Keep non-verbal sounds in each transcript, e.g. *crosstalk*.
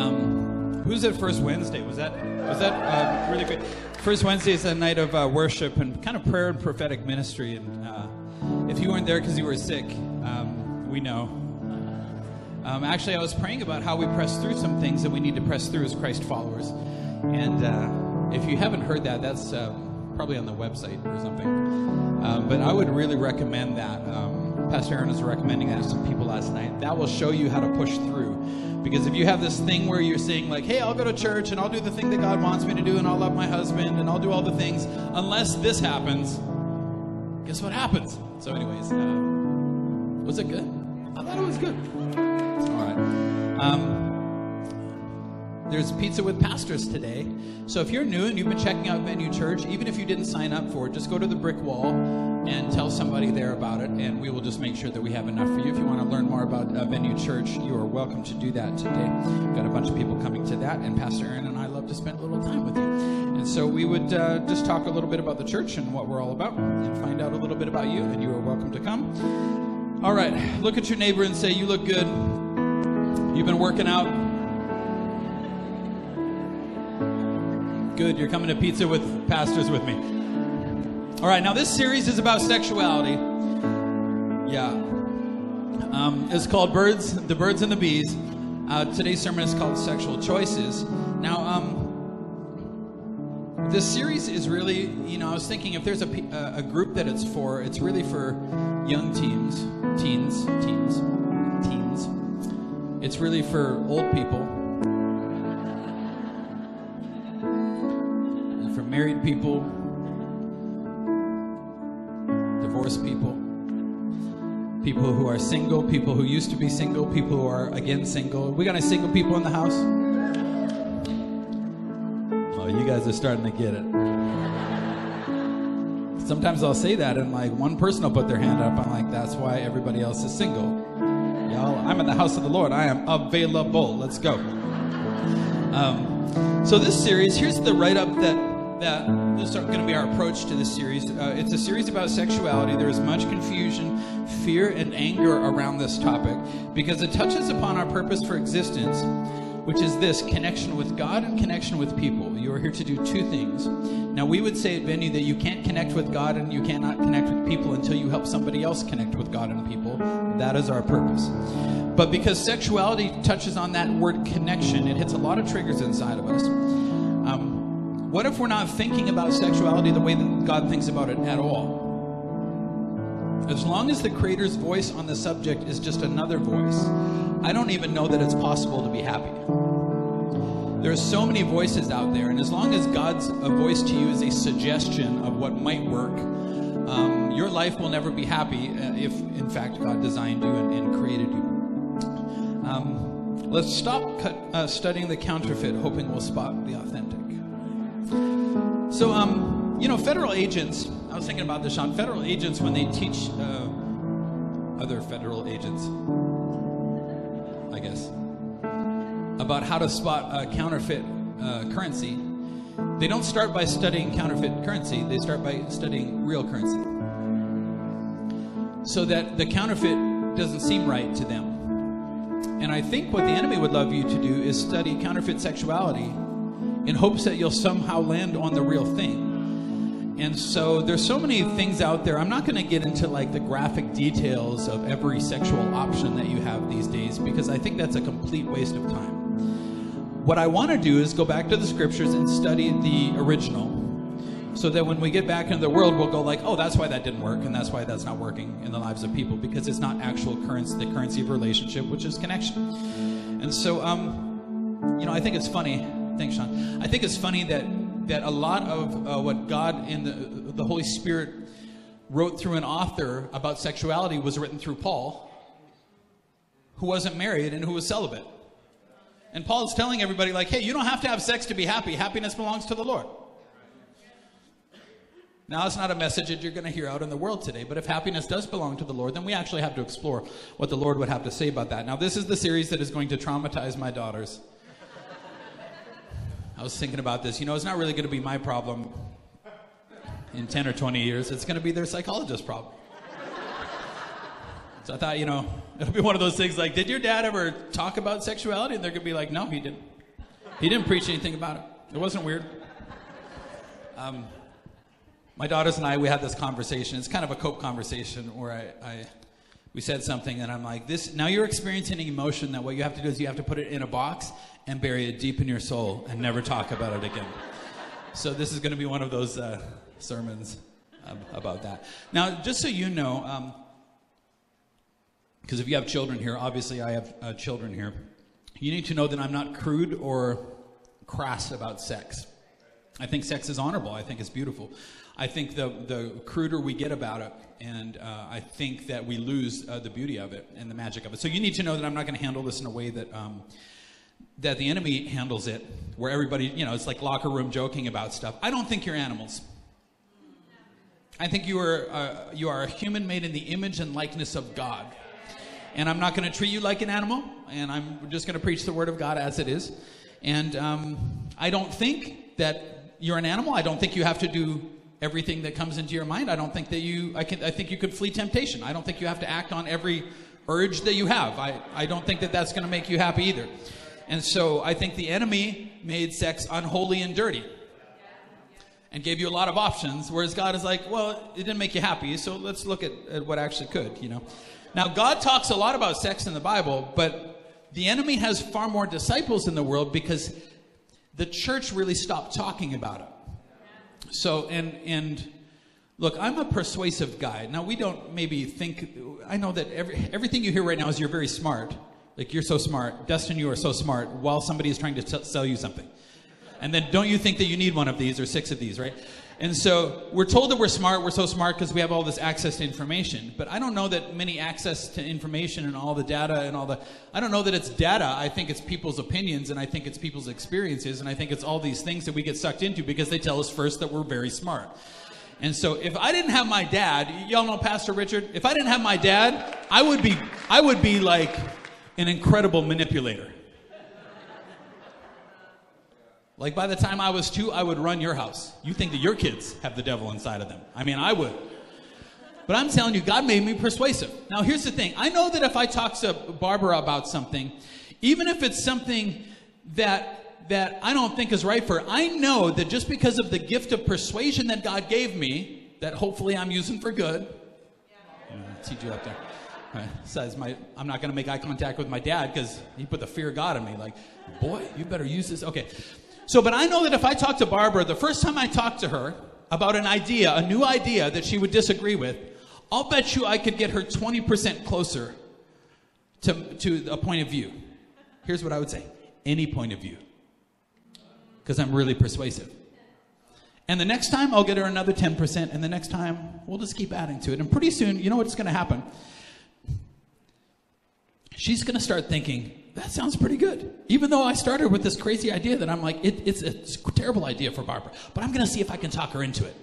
Um, who's at First Wednesday? Was that was that uh, really good? First Wednesday is a night of uh, worship and kind of prayer and prophetic ministry. And uh, if you weren't there because you were sick, um, we know. Um, actually, I was praying about how we press through some things that we need to press through as Christ followers. And uh, if you haven't heard that, that's um, probably on the website or something. Um, but I would really recommend that. Um, Pastor Aaron was recommending that to some people last night. That will show you how to push through. Because if you have this thing where you're saying, like, hey, I'll go to church and I'll do the thing that God wants me to do and I'll love my husband and I'll do all the things, unless this happens, guess what happens? So, anyways, uh, was it good? I thought it was good. All right. Um, there's pizza with pastors today. So if you're new and you've been checking out Venue Church, even if you didn't sign up for it, just go to the brick wall and tell somebody there about it, and we will just make sure that we have enough for you. If you want to learn more about uh, Venue Church, you are welcome to do that today. We've got a bunch of people coming to that, and Pastor Aaron and I love to spend a little time with you. And so we would uh, just talk a little bit about the church and what we're all about, and find out a little bit about you, and you are welcome to come. All right, look at your neighbor and say, You look good. You've been working out. Good, you're coming to pizza with pastors with me. All right, now this series is about sexuality. Yeah. Um, it's called Birds, the Birds and the Bees. Uh, today's sermon is called Sexual Choices. Now, um, this series is really, you know, I was thinking if there's a, a group that it's for, it's really for young teens, teens, teens, teens. It's really for old people married people, divorced people, people who are single, people who used to be single, people who are again single. We got any single people in the house? Oh, you guys are starting to get it. Sometimes I'll say that, and like one person will put their hand up. I'm like, that's why everybody else is single. Y'all, I'm in the house of the Lord. I am available. Let's go. Um, so this series, here's the write-up that that this is going to be our approach to this series. Uh, it's a series about sexuality. There is much confusion, fear, and anger around this topic because it touches upon our purpose for existence, which is this connection with God and connection with people. You are here to do two things. Now, we would say at Venue that you can't connect with God and you cannot connect with people until you help somebody else connect with God and people. That is our purpose. But because sexuality touches on that word connection, it hits a lot of triggers inside of us. What if we're not thinking about sexuality the way that God thinks about it at all? As long as the Creator's voice on the subject is just another voice, I don't even know that it's possible to be happy. There are so many voices out there, and as long as God's voice to you is a suggestion of what might work, um, your life will never be happy uh, if, in fact, God designed you and, and created you. Um, let's stop cut, uh, studying the counterfeit, hoping we'll spot the authentic. So, um, you know, federal agents, I was thinking about this, Sean. Federal agents, when they teach uh, other federal agents, I guess, about how to spot counterfeit uh, currency, they don't start by studying counterfeit currency, they start by studying real currency. So that the counterfeit doesn't seem right to them. And I think what the enemy would love you to do is study counterfeit sexuality in hopes that you'll somehow land on the real thing. And so there's so many things out there. I'm not going to get into like the graphic details of every sexual option that you have these days because I think that's a complete waste of time. What I want to do is go back to the scriptures and study the original so that when we get back into the world we'll go like oh that's why that didn't work and that's why that's not working in the lives of people because it's not actual currency the currency of relationship which is connection and so um you know i think it's funny Thanks, Sean. I think it's funny that that a lot of uh, what God and the, the Holy Spirit wrote through an author about sexuality was written through Paul, who wasn't married and who was celibate. And Paul is telling everybody, like, hey, you don't have to have sex to be happy. Happiness belongs to the Lord. Now, it's not a message that you're going to hear out in the world today, but if happiness does belong to the Lord, then we actually have to explore what the Lord would have to say about that. Now, this is the series that is going to traumatize my daughters. I was thinking about this. You know, it's not really going to be my problem in 10 or 20 years, it's going to be their psychologist's problem. So I thought, you know, it'll be one of those things like, did your dad ever talk about sexuality? And they're going to be like, no, he didn't. He didn't preach anything about it. It wasn't weird. Um, my daughters and I, we had this conversation. It's kind of a cope conversation where I, I, we said something, and I'm like, "This now you're experiencing an emotion that what you have to do is you have to put it in a box and bury it deep in your soul and never talk about it again." so this is going to be one of those uh, sermons about that. Now, just so you know, because um, if you have children here, obviously I have uh, children here. You need to know that I'm not crude or crass about sex. I think sex is honorable. I think it's beautiful. I think the, the cruder we get about it, and uh, I think that we lose uh, the beauty of it and the magic of it. So you need to know that I'm not going to handle this in a way that um, that the enemy handles it, where everybody, you know, it's like locker room joking about stuff. I don't think you're animals. I think you are uh, you are a human made in the image and likeness of God. And I'm not going to treat you like an animal, and I'm just going to preach the word of God as it is. And um, I don't think that you're an animal. I don't think you have to do everything that comes into your mind. I don't think that you, I, can, I think you could flee temptation. I don't think you have to act on every urge that you have. I, I don't think that that's going to make you happy either. And so I think the enemy made sex unholy and dirty and gave you a lot of options, whereas God is like, well, it didn't make you happy, so let's look at, at what actually could, you know. Now, God talks a lot about sex in the Bible, but the enemy has far more disciples in the world because the church really stopped talking about it. So, and, and, Look, I'm a persuasive guy. Now, we don't maybe think, I know that every, everything you hear right now is you're very smart. Like, you're so smart. Dustin, you are so smart while somebody is trying to t- sell you something. And then don't you think that you need one of these or six of these, right? And so we're told that we're smart. We're so smart because we have all this access to information. But I don't know that many access to information and all the data and all the. I don't know that it's data. I think it's people's opinions and I think it's people's experiences and I think it's all these things that we get sucked into because they tell us first that we're very smart. And so if I didn't have my dad, y'all know Pastor Richard. If I didn't have my dad, I would be. I would be like an incredible manipulator. Like by the time I was two, I would run your house. You think that your kids have the devil inside of them. I mean, I would. But I'm telling you, God made me persuasive. Now, here's the thing I know that if I talk to Barbara about something, even if it's something that that I don't think is right for her, I know that just because of the gift of persuasion that God gave me, that hopefully I'm using for good. Yeah. teach you up there. Right. Says my, I'm not going to make eye contact with my dad because he put the fear of God in me. Like, boy, you better use this. Okay, so, but I know that if I talk to Barbara, the first time I talk to her about an idea, a new idea that she would disagree with, I'll bet you I could get her 20% closer to, to a point of view. Here's what I would say any point of view. Because I'm really persuasive. And the next time, I'll get her another 10%, and the next time, we'll just keep adding to it. And pretty soon, you know what's going to happen? She's going to start thinking, that sounds pretty good. Even though I started with this crazy idea that I'm like, it, it's, it's a terrible idea for Barbara, but I'm going to see if I can talk her into it.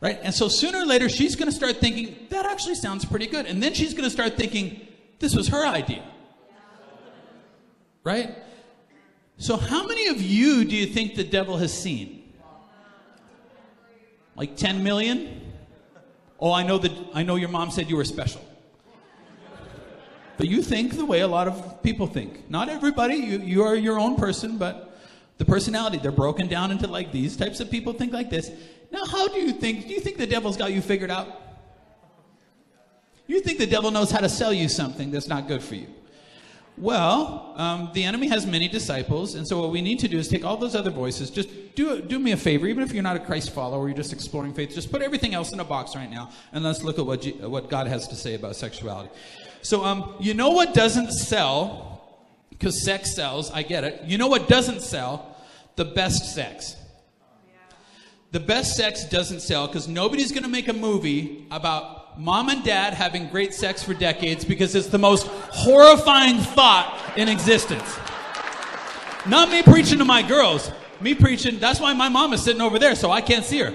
Right? And so sooner or later, she's going to start thinking, that actually sounds pretty good. And then she's going to start thinking, this was her idea. Right? So, how many of you do you think the devil has seen? Like 10 million? Oh, I know that I know your mom said you were special. But you think the way a lot of people think. Not everybody, you, you are your own person, but the personality, they're broken down into like these types of people think like this. Now, how do you think? Do you think the devil's got you figured out? You think the devil knows how to sell you something that's not good for you? Well, um, the enemy has many disciples, and so what we need to do is take all those other voices. Just do do me a favor, even if you're not a Christ follower, you're just exploring faith. Just put everything else in a box right now, and let's look at what G- what God has to say about sexuality. So, um, you know what doesn't sell? Because sex sells, I get it. You know what doesn't sell? The best sex. The best sex doesn't sell because nobody's going to make a movie about mom and dad having great sex for decades because it's the most horrifying thought in existence. Not me preaching to my girls. Me preaching, that's why my mom is sitting over there, so I can't see her.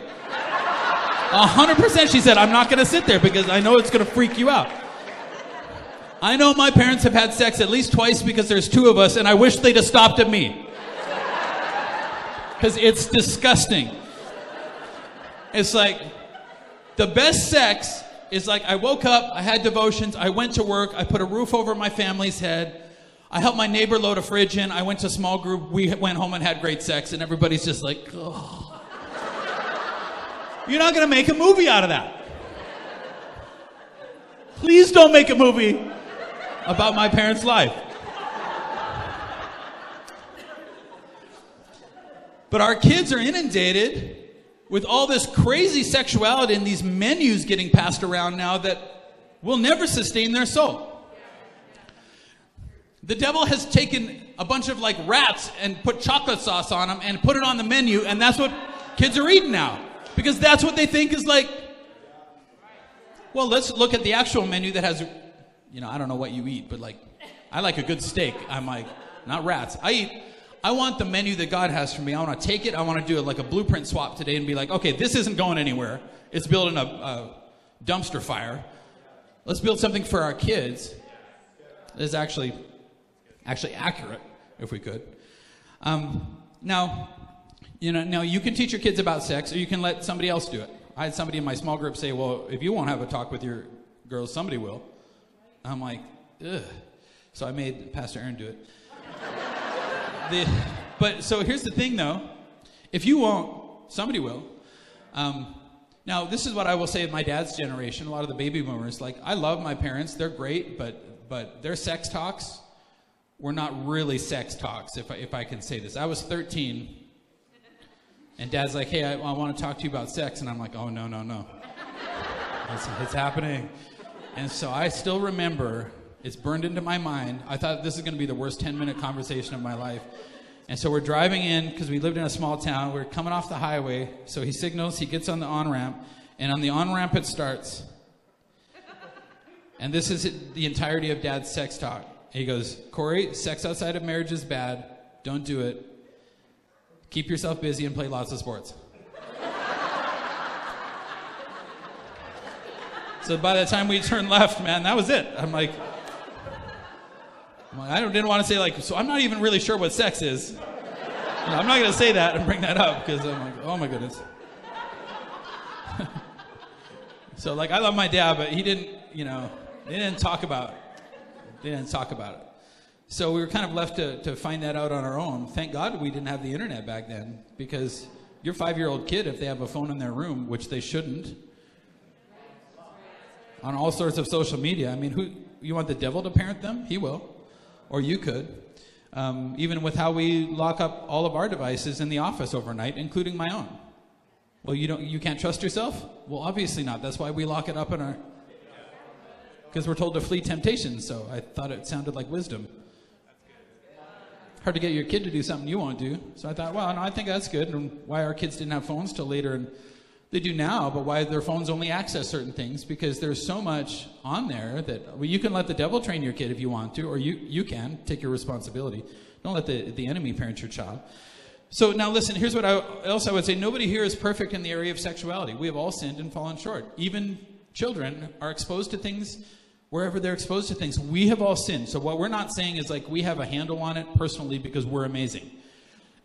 A hundred percent, she said, I'm not gonna sit there because I know it's gonna freak you out. I know my parents have had sex at least twice because there's two of us, and I wish they'd have stopped at me. Because it's disgusting. It's like the best sex is like I woke up, I had devotions, I went to work, I put a roof over my family's head, I helped my neighbor load a fridge in. I went to a small group. We went home and had great sex, and everybody's just like, oh. You're not going to make a movie out of that. Please don't make a movie about my parents' life. But our kids are inundated with all this crazy sexuality and these menus getting passed around now that will never sustain their soul. The devil has taken a bunch of like rats and put chocolate sauce on them and put it on the menu, and that's what kids are eating now. Because that's what they think is like. Well, let's look at the actual menu that has, you know, I don't know what you eat, but like, I like a good steak. I'm like, not rats. I eat, I want the menu that God has for me. I want to take it. I want to do it like a blueprint swap today and be like, okay, this isn't going anywhere. It's building a, a dumpster fire. Let's build something for our kids that is actually actually accurate, if we could. Um, now, you know, now you can teach your kids about sex, or you can let somebody else do it. I had somebody in my small group say, "Well, if you won't have a talk with your girls, somebody will." I'm like, ugh. So I made Pastor Aaron do it. *laughs* the, but so here's the thing, though: if you won't, somebody will. Um, now, this is what I will say of my dad's generation. A lot of the baby boomers, like, I love my parents; they're great, but but their sex talks were not really sex talks, if I, if I can say this. I was 13, and dad's like, hey, I, I want to talk to you about sex. And I'm like, oh, no, no, no. *laughs* it's, it's happening. And so I still remember, it's burned into my mind. I thought this is going to be the worst 10 minute conversation of my life. And so we're driving in because we lived in a small town. We're coming off the highway. So he signals, he gets on the on ramp, and on the on ramp it starts. And this is the entirety of dad's sex talk. He goes, Corey, sex outside of marriage is bad. Don't do it. Keep yourself busy and play lots of sports. So by the time we turned left, man, that was it. I'm like, I'm like I didn't want to say like, so I'm not even really sure what sex is. No, I'm not going to say that and bring that up because I'm like, oh my goodness. *laughs* so like, I love my dad, but he didn't, you know, they didn't talk about they didn't talk about it. So we were kind of left to, to find that out on our own. Thank God we didn't have the internet back then because your five year old kid, if they have a phone in their room, which they shouldn't, on all sorts of social media, I mean, who you want the devil to parent them? He will. Or you could. Um, even with how we lock up all of our devices in the office overnight, including my own. Well, you don't, you can't trust yourself? Well, obviously not. That's why we lock it up in our because we're told to flee temptation, so I thought it sounded like wisdom. Hard to get your kid to do something you won't do. So I thought, well, no, I think that's good. And why our kids didn't have phones till later, and they do now, but why their phones only access certain things? Because there's so much on there that well, you can let the devil train your kid if you want to, or you, you can take your responsibility. Don't let the, the enemy parent your child. So now listen, here's what I, else I would say. Nobody here is perfect in the area of sexuality. We have all sinned and fallen short. Even children are exposed to things wherever they're exposed to things. We have all sinned. So what we're not saying is like we have a handle on it personally because we're amazing.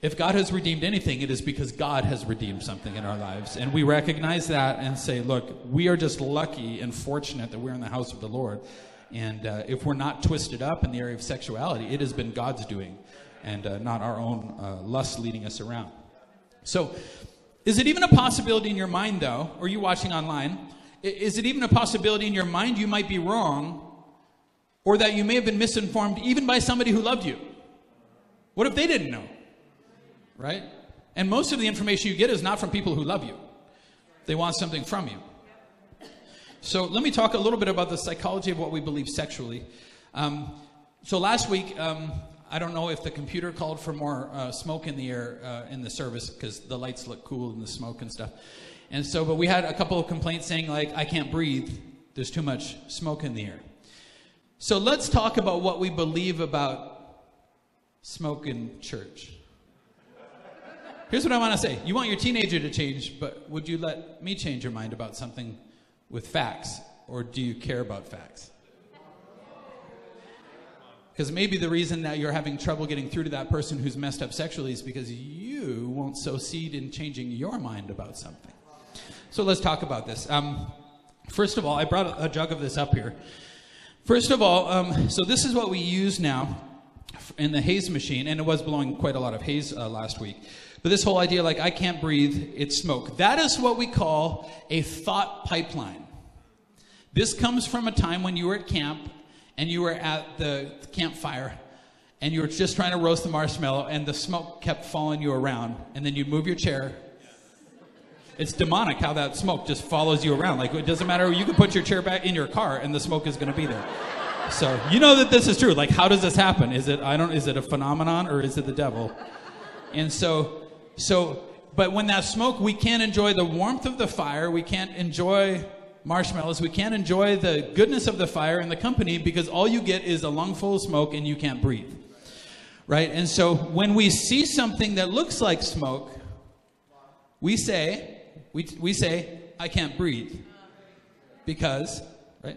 If God has redeemed anything, it is because God has redeemed something in our lives. And we recognize that and say, look, we are just lucky and fortunate that we're in the house of the Lord. And uh, if we're not twisted up in the area of sexuality, it has been God's doing and uh, not our own uh, lust leading us around. So, is it even a possibility in your mind, though, or you watching online, is it even a possibility in your mind you might be wrong or that you may have been misinformed even by somebody who loved you? What if they didn't know? Right? And most of the information you get is not from people who love you, they want something from you. So let me talk a little bit about the psychology of what we believe sexually. Um, so last week, um, I don't know if the computer called for more uh, smoke in the air uh, in the service because the lights look cool and the smoke and stuff. And so, but we had a couple of complaints saying, like, I can't breathe. There's too much smoke in the air. So let's talk about what we believe about smoke in church. Here's what I want to say. You want your teenager to change, but would you let me change your mind about something with facts, or do you care about facts? Because maybe the reason that you're having trouble getting through to that person who's messed up sexually is because you won't sow seed in changing your mind about something. So let's talk about this. Um, first of all, I brought a jug of this up here. First of all, um, so this is what we use now. in the haze machine, and it was blowing quite a lot of haze uh, last week. But this whole idea, like, I can't breathe, it's smoke. That is what we call a thought pipeline. This comes from a time when you were at camp and you were at the campfire and you were just trying to roast the marshmallow and the smoke kept following you around and then you'd move your chair. It's demonic how that smoke just follows you around. Like it doesn't matter you can put your chair back in your car and the smoke is going to be there. So you know that this is true. Like how does this happen? Is it i don't is it a phenomenon or is it the devil? And so so but when that smoke we can't enjoy the warmth of the fire we can't enjoy marshmallows we can't enjoy the goodness of the fire and the company because all you get is a lungful of smoke and you can't breathe right? And so when we see something that looks like smoke, we say, we, we say, I can't breathe. Because, right?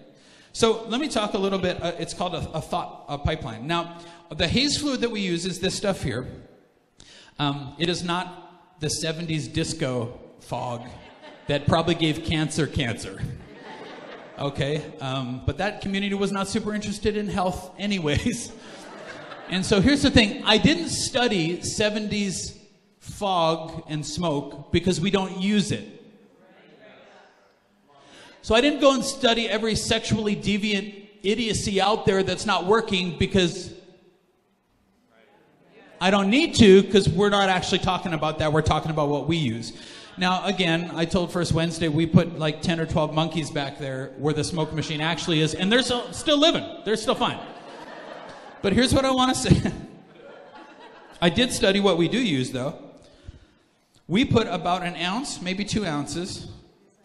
So let me talk a little bit. Uh, it's called a, a thought a pipeline. Now, the haze fluid that we use is this stuff here. Um, it is not the 70s disco fog that probably gave cancer cancer. Okay? Um, but that community was not super interested in health, anyways. And so here's the thing I didn't study 70s fog and smoke because we don't use it. So I didn't go and study every sexually deviant idiocy out there that's not working because I don't need to because we're not actually talking about that. We're talking about what we use. Now, again, I told First Wednesday we put like 10 or 12 monkeys back there where the smoke machine actually is, and they're still, still living. They're still fine. But here's what I want to say. *laughs* I did study what we do use, though. We put about an ounce, maybe two ounces,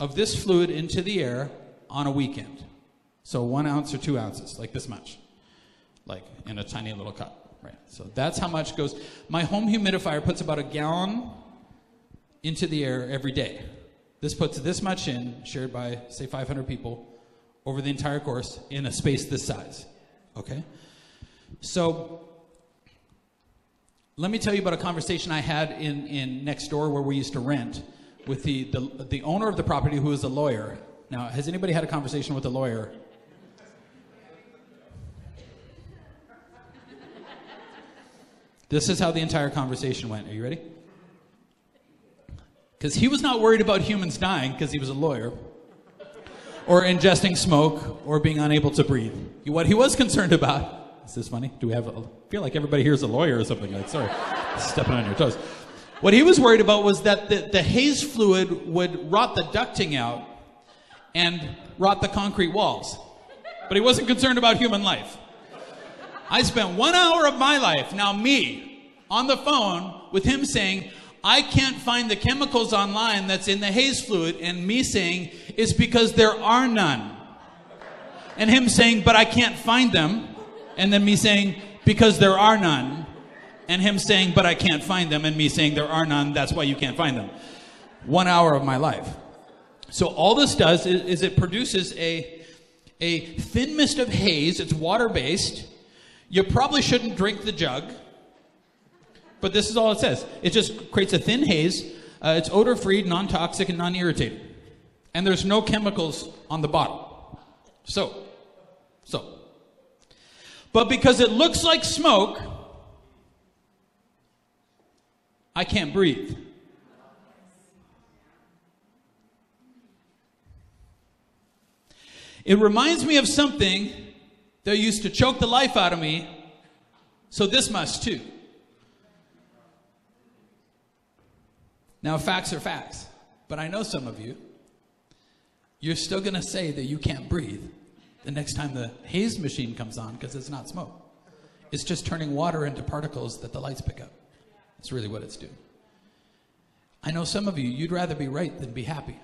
of this fluid into the air on a weekend. So one ounce or two ounces, like this much, like in a tiny little cup. Right. So that's how much goes. My home humidifier puts about a gallon into the air every day. This puts this much in, shared by say 500 people, over the entire course in a space this size. Okay. So let me tell you about a conversation I had in, in next door where we used to rent with the, the, the owner of the property who is a lawyer. Now, has anybody had a conversation with a lawyer? This is how the entire conversation went. Are you ready? Because he was not worried about humans dying because he was a lawyer, or ingesting smoke, or being unable to breathe. What he was concerned about is this funny? Do we have? A, I feel like everybody here is a lawyer or something. Like, sorry, stepping on your toes. What he was worried about was that the, the haze fluid would rot the ducting out and rot the concrete walls. But he wasn't concerned about human life. I spent one hour of my life, now me, on the phone with him saying, I can't find the chemicals online that's in the haze fluid, and me saying, it's because there are none. And him saying, but I can't find them and then me saying, because there are none, and him saying, but I can't find them, and me saying, there are none, that's why you can't find them. One hour of my life. So all this does is, is it produces a, a thin mist of haze. It's water based. You probably shouldn't drink the jug, but this is all it says. It just creates a thin haze. Uh, it's odor free, non toxic, and non irritating. And there's no chemicals on the bottle. So, so, but because it looks like smoke, I can't breathe. It reminds me of something that used to choke the life out of me, so this must too. Now, facts are facts, but I know some of you, you're still going to say that you can't breathe the next time the haze machine comes on because it's not smoke. It's just turning water into particles that the lights pick up. That's really what it's doing. I know some of you, you'd rather be right than be happy.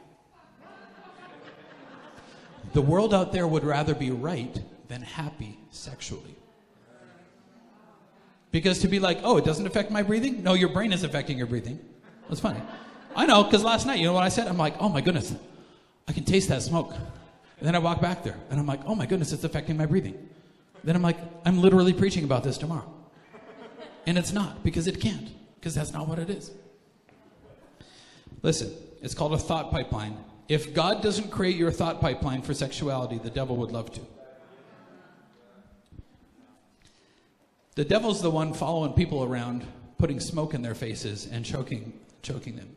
The world out there would rather be right than happy sexually. Because to be like, oh, it doesn't affect my breathing? No, your brain is affecting your breathing. That's funny. I know, because last night, you know what I said? I'm like, oh my goodness, I can taste that smoke. And then I walk back there and I'm like, oh my goodness, it's affecting my breathing. Then I'm like, I'm literally preaching about this tomorrow. And it's not because it can't, because that's not what it is. Listen, it's called a thought pipeline. If God doesn't create your thought pipeline for sexuality, the devil would love to. The devil's the one following people around, putting smoke in their faces and choking, choking them.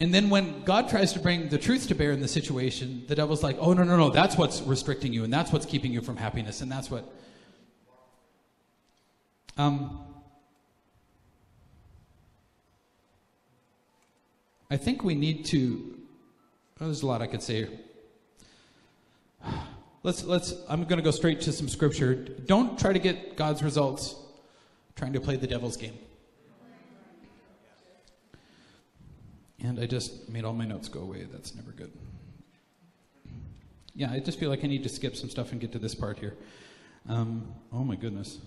And then when God tries to bring the truth to bear in the situation, the devil's like, oh, no, no, no, that's what's restricting you, and that's what's keeping you from happiness, and that's what. Um, I think we need to. Oh, there's a lot I could say. Let's let's. I'm going to go straight to some scripture. Don't try to get God's results trying to play the devil's game. And I just made all my notes go away. That's never good. Yeah, I just feel like I need to skip some stuff and get to this part here. Um, oh my goodness.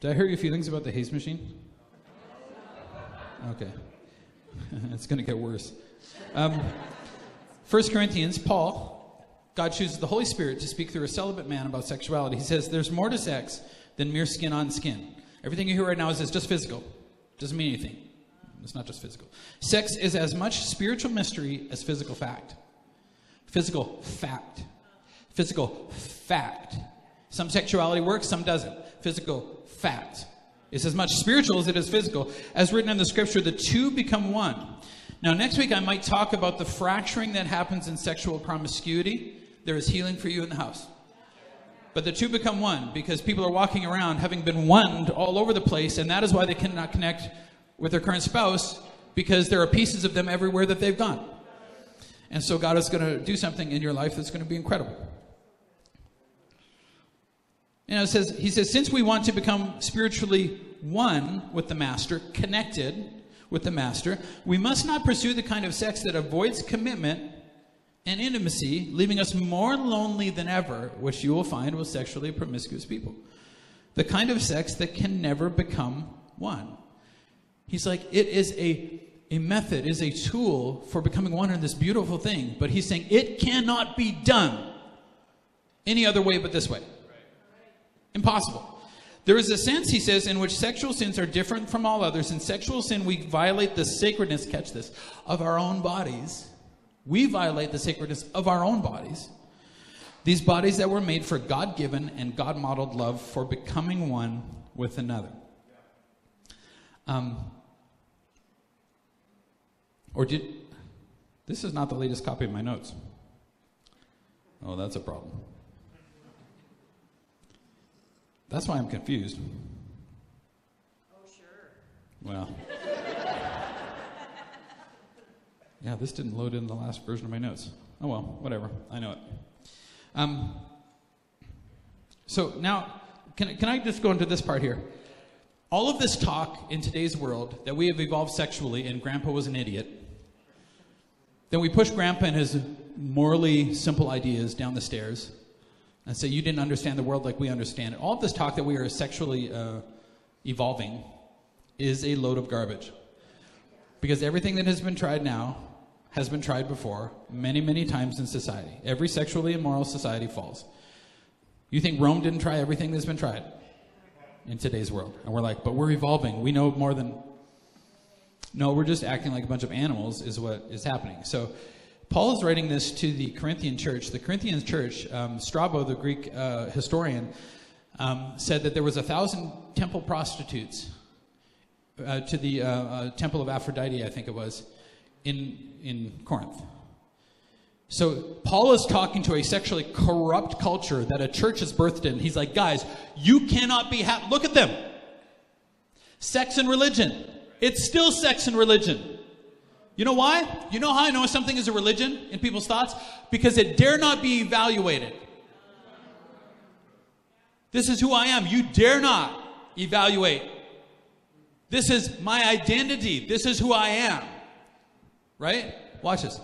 Did I hurt your feelings about the haze machine? Okay. *laughs* it's going to get worse. Um, 1 Corinthians, Paul, God chooses the Holy Spirit to speak through a celibate man about sexuality. He says, There's more to sex than mere skin on skin. Everything you hear right now is just physical, doesn't mean anything. It's not just physical. Sex is as much spiritual mystery as physical fact. Physical fact. Physical fact. Some sexuality works, some doesn't. Physical fact. It's as much spiritual as it is physical. As written in the scripture, the two become one. Now, next week I might talk about the fracturing that happens in sexual promiscuity. There is healing for you in the house. But the two become one because people are walking around having been one all over the place, and that is why they cannot connect with their current spouse because there are pieces of them everywhere that they've gone. And so God is going to do something in your life that's going to be incredible. You know, it says, he says, since we want to become spiritually one with the Master, connected with the Master, we must not pursue the kind of sex that avoids commitment and intimacy, leaving us more lonely than ever, which you will find with sexually promiscuous people. The kind of sex that can never become one. He's like, it is a, a method, is a tool for becoming one in this beautiful thing. But he's saying it cannot be done any other way but this way. Impossible. There is a sense, he says, in which sexual sins are different from all others. In sexual sin, we violate the sacredness, catch this, of our own bodies. We violate the sacredness of our own bodies. These bodies that were made for God given and God modeled love for becoming one with another. Um, or did. This is not the latest copy of my notes. Oh, that's a problem. That's why I'm confused. Oh, sure. Well. *laughs* yeah, this didn't load in the last version of my notes. Oh well, whatever. I know it. Um, so now, can, can I just go into this part here? All of this talk in today's world that we have evolved sexually and grandpa was an idiot, then we push grandpa and his morally simple ideas down the stairs and say, You didn't understand the world like we understand it. All of this talk that we are sexually uh, evolving is a load of garbage. Because everything that has been tried now has been tried before many, many times in society. Every sexually immoral society falls. You think Rome didn't try everything that's been tried? in today's world. And we're like, but we're evolving. We know more than. No, we're just acting like a bunch of animals, is what is happening. So, Paul is writing this to the Corinthian church. The Corinthian church, um, Strabo, the Greek uh, historian, um, said that there was a thousand temple prostitutes uh, to the uh, uh temple of Aphrodite, I think it was, in in Corinth. So Paul is talking to a sexually corrupt culture that a church has birthed in. He's like, guys, you cannot be happy. Look at them. Sex and religion. It's still sex and religion. You know why? You know how I know something is a religion in people's thoughts? Because it dare not be evaluated. This is who I am. You dare not evaluate. This is my identity. This is who I am. Right? Watch this.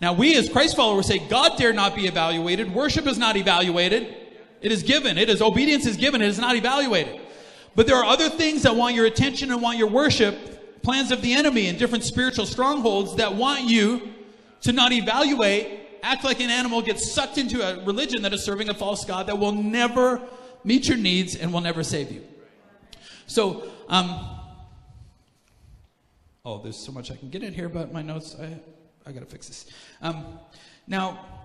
Now, we as Christ followers say God dare not be evaluated. Worship is not evaluated. It is given. It is obedience is given. It is not evaluated. But there are other things that want your attention and want your worship, plans of the enemy and different spiritual strongholds that want you to not evaluate, act like an animal, get sucked into a religion that is serving a false God that will never meet your needs and will never save you. So, um, oh, there's so much I can get in here, but my notes, I, I got to fix this. Um, now,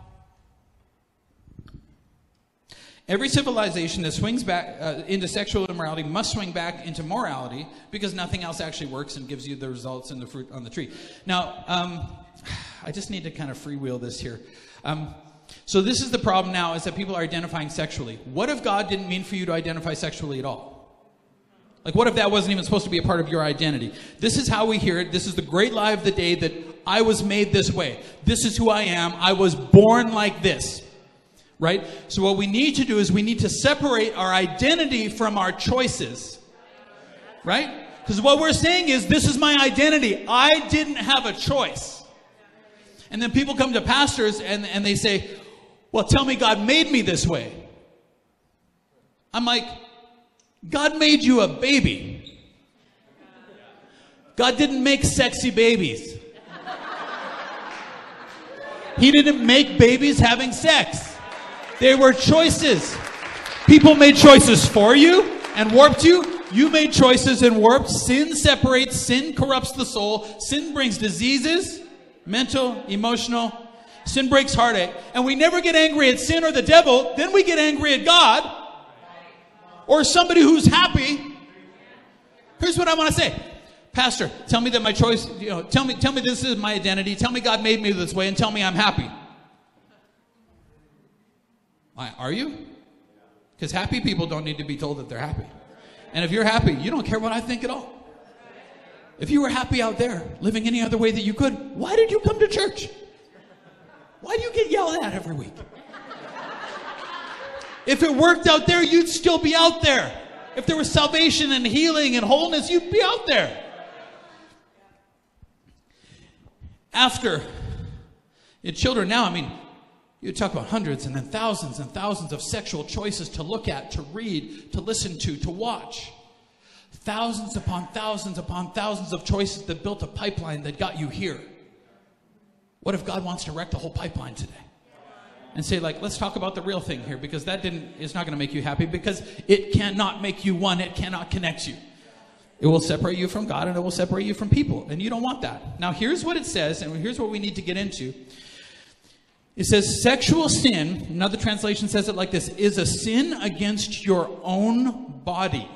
Every civilization that swings back uh, into sexual immorality must swing back into morality because nothing else actually works and gives you the results and the fruit on the tree. Now, um, *sighs* I just need to kind of freewheel this here. Um, so this is the problem now is that people are identifying sexually. What if God didn't mean for you to identify sexually at all? Like, what if that wasn't even supposed to be a part of your identity? This is how we hear it. This is the great lie of the day that I was made this way. This is who I am. I was born like this. Right? So, what we need to do is we need to separate our identity from our choices. Right? Because what we're saying is, this is my identity. I didn't have a choice. And then people come to pastors and, and they say, Well, tell me God made me this way. I'm like, God made you a baby. God didn't make sexy babies. He didn't make babies having sex. They were choices. People made choices for you and warped you. You made choices and warped. Sin separates, sin corrupts the soul. Sin brings diseases, mental, emotional. Sin breaks heartache. And we never get angry at sin or the devil, then we get angry at God or somebody who's happy. Here's what I want to say. Pastor, tell me that my choice, you know, tell me, tell me this is my identity. Tell me God made me this way and tell me I'm happy. Why, Are you? Because happy people don't need to be told that they're happy. And if you're happy, you don't care what I think at all. If you were happy out there, living any other way that you could, why did you come to church? Why do you get yelled at every week? If it worked out there, you'd still be out there. If there was salvation and healing and wholeness, you'd be out there. After your children now, I mean, you talk about hundreds and then thousands and thousands of sexual choices to look at, to read, to listen to, to watch. Thousands upon thousands upon thousands of choices that built a pipeline that got you here. What if God wants to wreck the whole pipeline today? And say like let's talk about the real thing here because that didn't is not going to make you happy because it cannot make you one it cannot connect you. It will separate you from god and it will separate you from people and you don't want that. Now here's what it says and here's what we need to get into. It says sexual sin another translation says it like this is a sin against your own body.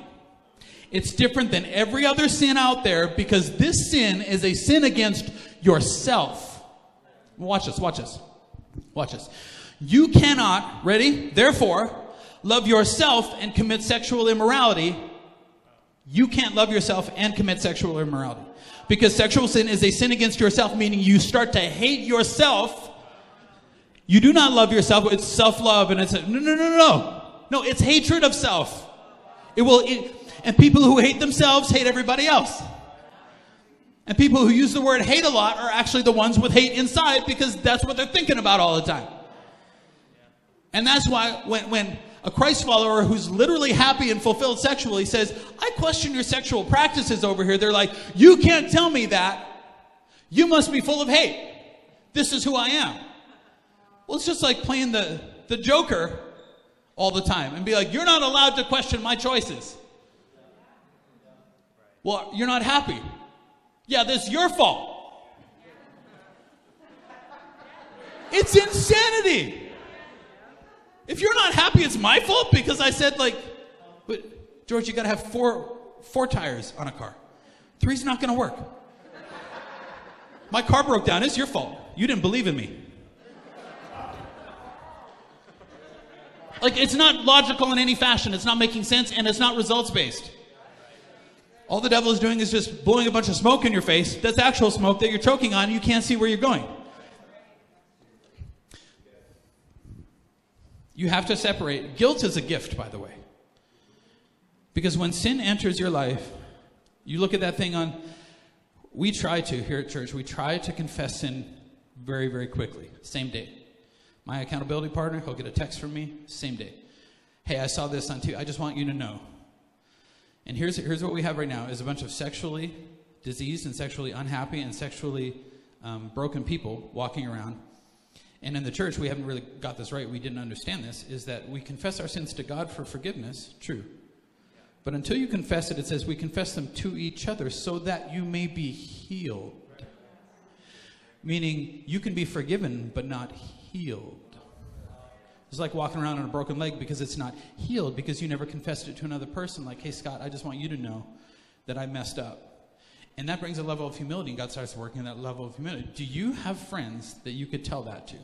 It's different than every other sin out there because this sin is a sin against yourself. Watch this watch this watch this you cannot, ready? Therefore, love yourself and commit sexual immorality. You can't love yourself and commit sexual immorality. Because sexual sin is a sin against yourself, meaning you start to hate yourself. You do not love yourself. It's self-love and it's a, no, no, no, no. No, it's hatred of self. It will, it, and people who hate themselves hate everybody else. And people who use the word hate a lot are actually the ones with hate inside because that's what they're thinking about all the time. And that's why when, when a Christ follower who's literally happy and fulfilled sexually says, I question your sexual practices over here, they're like, You can't tell me that. You must be full of hate. This is who I am. Well, it's just like playing the, the Joker all the time and be like, You're not allowed to question my choices. Well, you're not happy. Yeah, this is your fault. It's insanity. If you're not happy, it's my fault because I said like, but George, you got to have four four tires on a car. Three's not going to work. My car broke down. It's your fault. You didn't believe in me. Like it's not logical in any fashion. It's not making sense, and it's not results based. All the devil is doing is just blowing a bunch of smoke in your face. That's actual smoke that you're choking on. You can't see where you're going. You have to separate. Guilt is a gift, by the way. Because when sin enters your life, you look at that thing on. We try to, here at church, we try to confess sin very, very quickly, same day. My accountability partner, he'll get a text from me, same day. Hey, I saw this on TV. I just want you to know. And here's, here's what we have right now is a bunch of sexually diseased and sexually unhappy and sexually um, broken people walking around and in the church, we haven't really got this right. We didn't understand this. Is that we confess our sins to God for forgiveness? True. But until you confess it, it says we confess them to each other so that you may be healed. Meaning you can be forgiven but not healed. It's like walking around on a broken leg because it's not healed because you never confessed it to another person. Like, hey, Scott, I just want you to know that I messed up. And that brings a level of humility, and God starts working on that level of humility. Do you have friends that you could tell that to?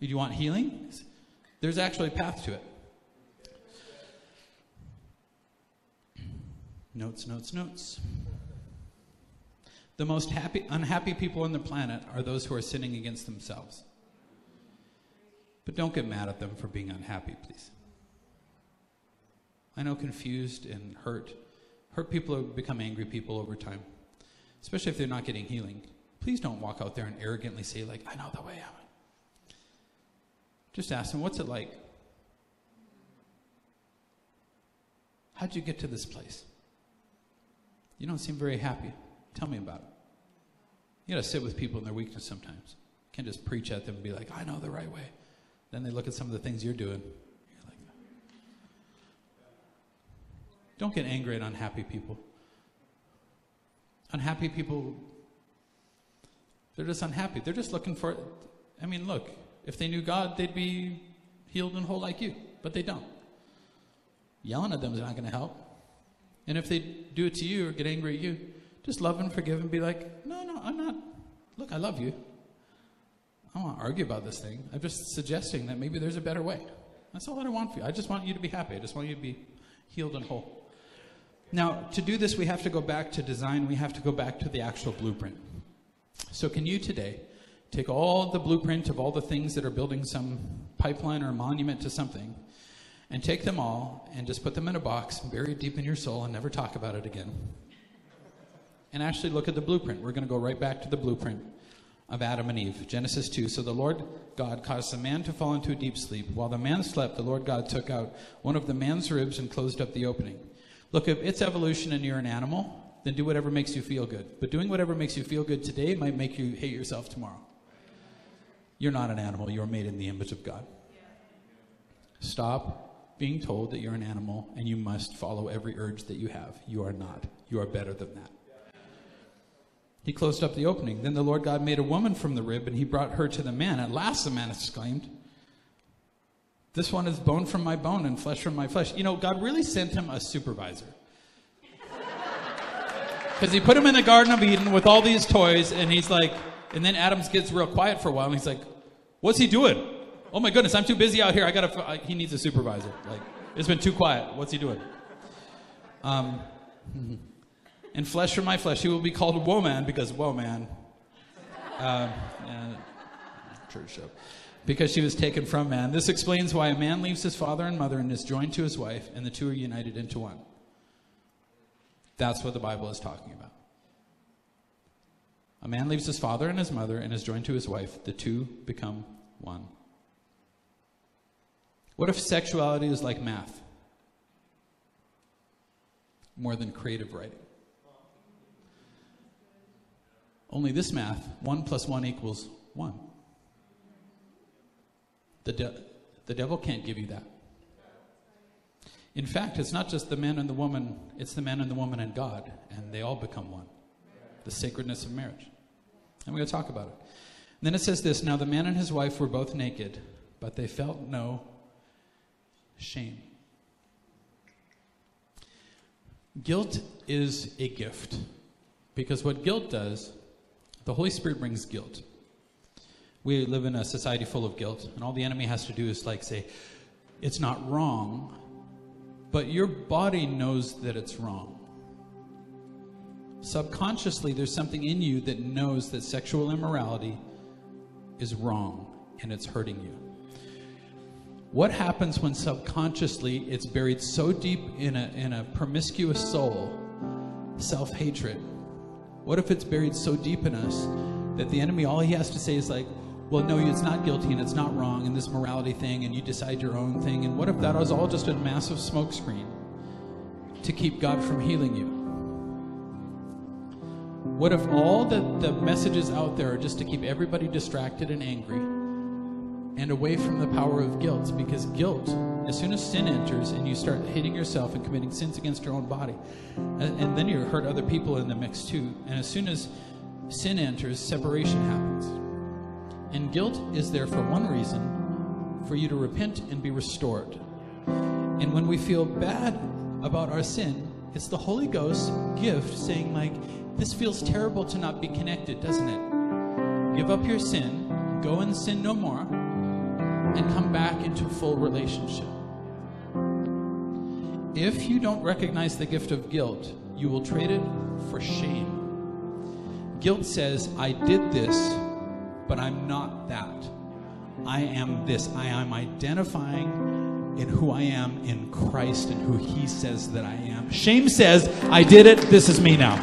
Do you want healing? There's actually a path to it. Notes, notes, notes. The most happy, unhappy people on the planet are those who are sinning against themselves. But don't get mad at them for being unhappy, please. I know confused and hurt. Hurt people become angry people over time, especially if they're not getting healing. Please don't walk out there and arrogantly say, like, I know the way out. Just ask them, what's it like? How'd you get to this place? You don't seem very happy. Tell me about it. You got to sit with people in their weakness sometimes. You can't just preach at them and be like, I know the right way. Then they look at some of the things you're doing. You're like, don't get angry at unhappy people. Unhappy people, they're just unhappy. They're just looking for, I mean, look, if they knew God, they'd be healed and whole like you, but they don't. Yelling at them is not going to help. And if they do it to you or get angry at you, just love and forgive and be like, no, no, I'm not. Look, I love you. I don't want to argue about this thing. I'm just suggesting that maybe there's a better way. That's all that I want for you. I just want you to be happy. I just want you to be healed and whole. Now, to do this, we have to go back to design. We have to go back to the actual blueprint. So, can you today take all the blueprint of all the things that are building some pipeline or monument to something and take them all and just put them in a box, bury it deep in your soul, and never talk about it again? and actually look at the blueprint. We're going to go right back to the blueprint of Adam and Eve. Genesis 2. So the Lord God caused the man to fall into a deep sleep. While the man slept, the Lord God took out one of the man's ribs and closed up the opening. Look, if it's evolution and you're an animal, then do whatever makes you feel good. But doing whatever makes you feel good today might make you hate yourself tomorrow. You're not an animal, you're made in the image of God. Stop being told that you're an animal and you must follow every urge that you have. You are not. You are better than that. He closed up the opening. Then the Lord God made a woman from the rib, and he brought her to the man. At last, the man exclaimed, This one is bone from my bone and flesh from my flesh. You know, God really sent him a supervisor. *laughs* Because he put him in the Garden of Eden with all these toys, and he's like, and then Adams gets real quiet for a while, and he's like, What's he doing? Oh my goodness, I'm too busy out here. I gotta, he needs a supervisor. Like, it's been too quiet. What's he doing? Um, *laughs* and flesh from my flesh. He will be called woman because woman. Uh, church show. Because she was taken from man. This explains why a man leaves his father and mother and is joined to his wife, and the two are united into one. That's what the Bible is talking about. A man leaves his father and his mother and is joined to his wife. The two become one. What if sexuality is like math? More than creative writing. Only this math 1 plus 1 equals 1. The, de- the devil can't give you that. In fact, it's not just the man and the woman, it's the man and the woman and God, and they all become one. The sacredness of marriage. And we're going to talk about it. And then it says this Now the man and his wife were both naked, but they felt no shame. Guilt is a gift. Because what guilt does the Holy Spirit brings guilt. We live in a society full of guilt, and all the enemy has to do is like say, it's not wrong, but your body knows that it's wrong. Subconsciously, there's something in you that knows that sexual immorality is wrong and it's hurting you. What happens when subconsciously it's buried so deep in a, in a promiscuous soul, self hatred, what if it's buried so deep in us that the enemy, all he has to say is like, well, no, it's not guilty and it's not wrong and this morality thing and you decide your own thing. And what if that was all just a massive smokescreen to keep God from healing you? What if all the, the messages out there are just to keep everybody distracted and angry and away from the power of guilt? Because guilt as soon as sin enters and you start hitting yourself and committing sins against your own body, and, and then you hurt other people in the mix too. And as soon as sin enters, separation happens. And guilt is there for one reason for you to repent and be restored. And when we feel bad about our sin, it's the Holy Ghost's gift saying, like, this feels terrible to not be connected, doesn't it? Give up your sin, go and sin no more, and come back into full relationship. If you don't recognize the gift of guilt, you will trade it for shame. Guilt says, I did this, but I'm not that. I am this. I am identifying in who I am in Christ and who He says that I am. Shame says, I did it, this is me now.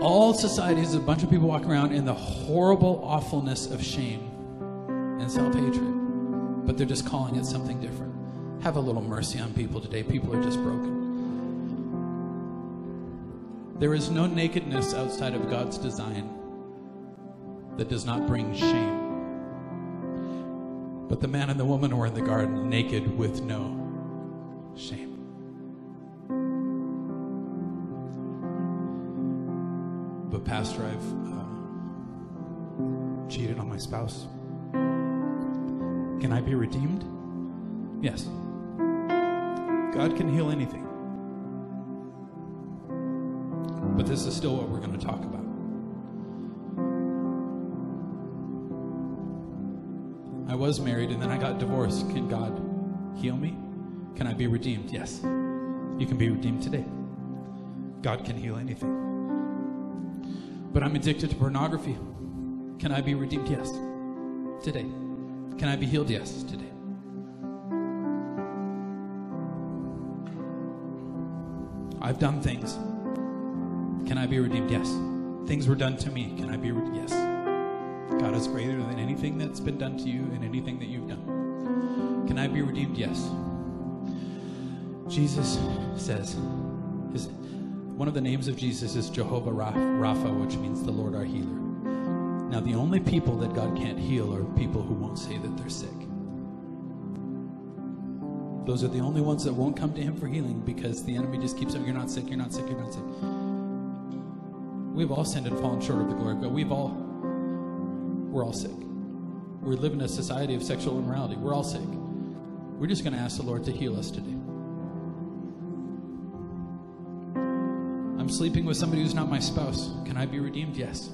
All society is a bunch of people walking around in the horrible awfulness of shame and self hatred, but they're just calling it something different. Have a little mercy on people today. People are just broken. There is no nakedness outside of God's design that does not bring shame. But the man and the woman were in the garden naked with no shame. But, Pastor, I've uh, cheated on my spouse. Can I be redeemed? Yes. God can heal anything. But this is still what we're going to talk about. I was married and then I got divorced. Can God heal me? Can I be redeemed? Yes. You can be redeemed today. God can heal anything. But I'm addicted to pornography. Can I be redeemed? Yes. Today. Can I be healed? Yes. Today. I've done things. Can I be redeemed? Yes. Things were done to me. Can I be redeemed? Yes. God is greater than anything that's been done to you and anything that you've done. Can I be redeemed? Yes. Jesus says, his, one of the names of Jesus is Jehovah Rapha, which means the Lord our healer. Now, the only people that God can't heal are people who won't say that they're sick. Those are the only ones that won't come to Him for healing because the enemy just keeps saying, You're not sick, you're not sick, you're not sick. We've all sinned and fallen short of the glory of God. We've all, we're all sick. We live in a society of sexual immorality. We're all sick. We're just going to ask the Lord to heal us today. I'm sleeping with somebody who's not my spouse. Can I be redeemed? Yes.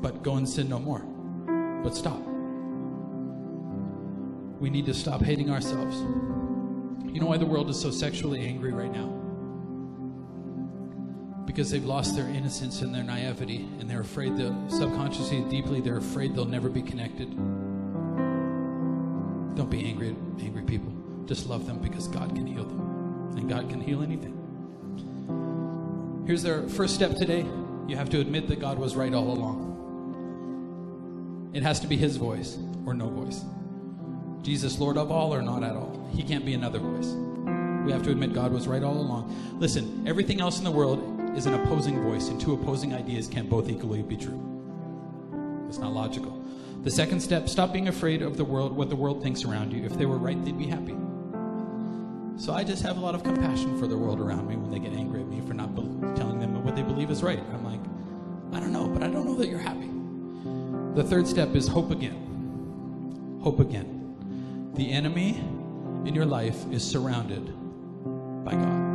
But go and sin no more. But stop. We need to stop hating ourselves. You know why the world is so sexually angry right now? Because they've lost their innocence and their naivety, and they're afraid that subconsciously, deeply, they're afraid they'll never be connected. Don't be angry at angry people. Just love them because God can heal them, and God can heal anything. Here's their first step today you have to admit that God was right all along. It has to be His voice or no voice. Jesus, Lord of all or not at all. He can't be another voice. We have to admit God was right all along. Listen, everything else in the world is an opposing voice, and two opposing ideas can't both equally be true. It's not logical. The second step stop being afraid of the world, what the world thinks around you. If they were right, they'd be happy. So I just have a lot of compassion for the world around me when they get angry at me for not telling them what they believe is right. I'm like, I don't know, but I don't know that you're happy. The third step is hope again. Hope again. The enemy in your life is surrounded by God.